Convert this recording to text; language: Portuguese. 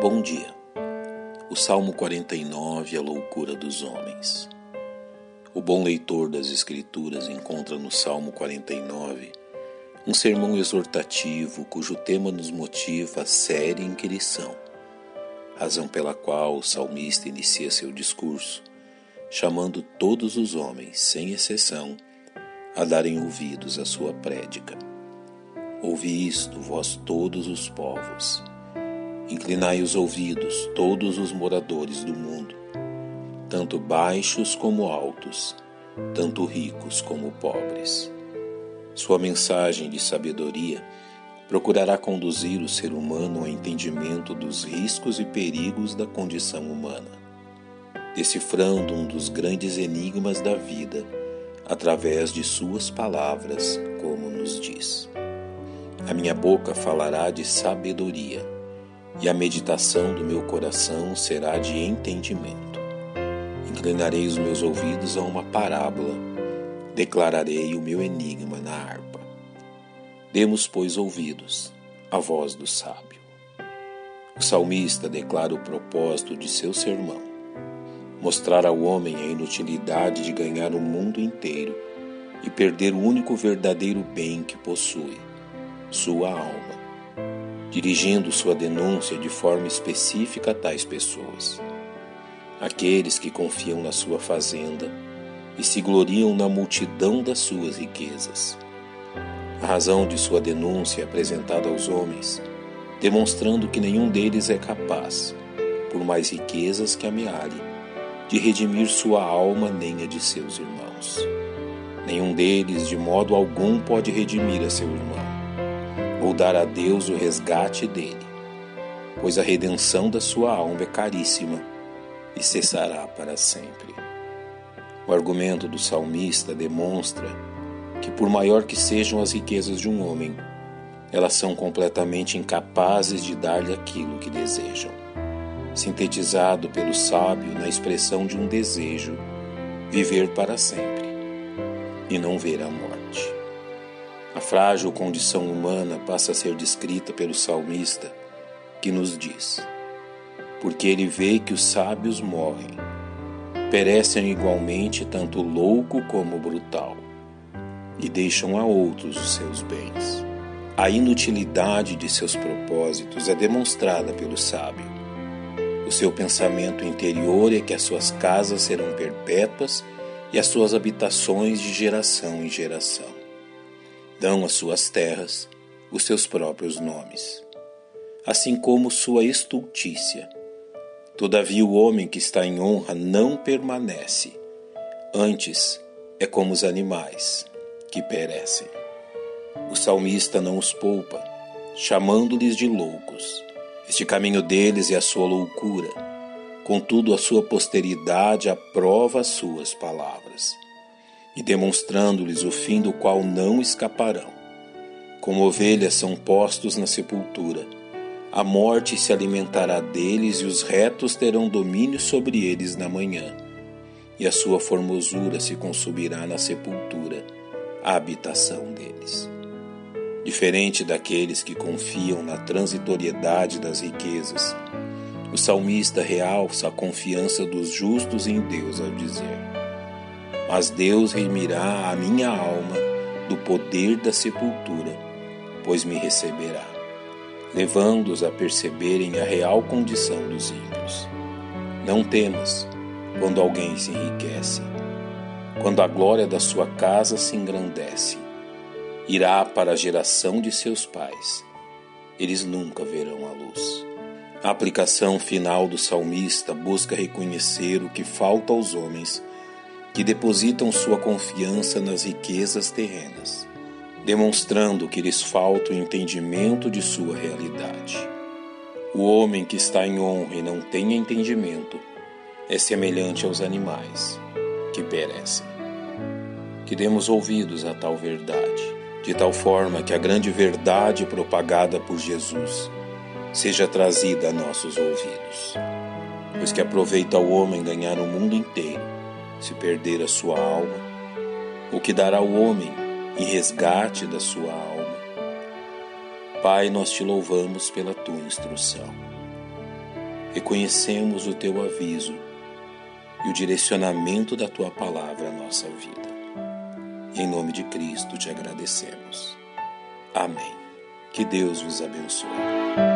Bom dia. O Salmo 49, a loucura dos homens. O bom leitor das Escrituras encontra no Salmo 49 um sermão exortativo cujo tema nos motiva a eles são, razão pela qual o salmista inicia seu discurso, chamando todos os homens, sem exceção, a darem ouvidos à sua prédica. Ouvi isto, vós todos os povos. Inclinai os ouvidos, todos os moradores do mundo, tanto baixos como altos, tanto ricos como pobres. Sua mensagem de sabedoria procurará conduzir o ser humano ao entendimento dos riscos e perigos da condição humana, decifrando um dos grandes enigmas da vida através de suas palavras, como nos diz. A minha boca falará de sabedoria, e a meditação do meu coração será de entendimento. Inclinarei os meus ouvidos a uma parábola, declararei o meu enigma na harpa. Demos, pois, ouvidos à voz do sábio. O salmista declara o propósito de seu sermão: mostrar ao homem a inutilidade de ganhar o mundo inteiro e perder o único verdadeiro bem que possui sua alma, dirigindo sua denúncia de forma específica a tais pessoas. Aqueles que confiam na sua fazenda e se gloriam na multidão das suas riquezas. A razão de sua denúncia é apresentada aos homens, demonstrando que nenhum deles é capaz, por mais riquezas que amealhe, de redimir sua alma nem a de seus irmãos. Nenhum deles, de modo algum, pode redimir a seu irmão ou dar a Deus o resgate dele, pois a redenção da sua alma é caríssima e cessará para sempre. O argumento do salmista demonstra que, por maior que sejam as riquezas de um homem, elas são completamente incapazes de dar-lhe aquilo que desejam. Sintetizado pelo sábio na expressão de um desejo, viver para sempre e não ver a morte. A frágil condição humana passa a ser descrita pelo salmista, que nos diz: Porque ele vê que os sábios morrem, perecem igualmente tanto louco como brutal, e deixam a outros os seus bens. A inutilidade de seus propósitos é demonstrada pelo sábio. O seu pensamento interior é que as suas casas serão perpétuas e as suas habitações de geração em geração dão às suas terras os seus próprios nomes, assim como sua estultícia. Todavia, o homem que está em honra não permanece, antes é como os animais que perecem. O salmista não os poupa, chamando-lhes de loucos. Este caminho deles é a sua loucura, contudo, a sua posteridade aprova as suas palavras e demonstrando-lhes o fim do qual não escaparão. Como ovelhas são postos na sepultura, a morte se alimentará deles e os retos terão domínio sobre eles na manhã, e a sua formosura se consumirá na sepultura, a habitação deles. Diferente daqueles que confiam na transitoriedade das riquezas, o salmista realça a confiança dos justos em Deus ao dizer: mas Deus redimirá a minha alma do poder da sepultura, pois me receberá, levando-os a perceberem a real condição dos ímpios. Não temas quando alguém se enriquece, quando a glória da sua casa se engrandece. Irá para a geração de seus pais, eles nunca verão a luz. A aplicação final do salmista busca reconhecer o que falta aos homens que depositam sua confiança nas riquezas terrenas, demonstrando que lhes falta o entendimento de sua realidade. O homem que está em honra e não tem entendimento é semelhante aos animais que perecem. Que demos ouvidos a tal verdade, de tal forma que a grande verdade propagada por Jesus seja trazida a nossos ouvidos. Pois que aproveita ao homem ganhar o mundo inteiro se perder a sua alma? O que dará o homem em resgate da sua alma? Pai, nós te louvamos pela tua instrução. reconhecemos o teu aviso e o direcionamento da tua palavra à nossa vida. Em nome de Cristo te agradecemos. Amém. Que Deus vos abençoe.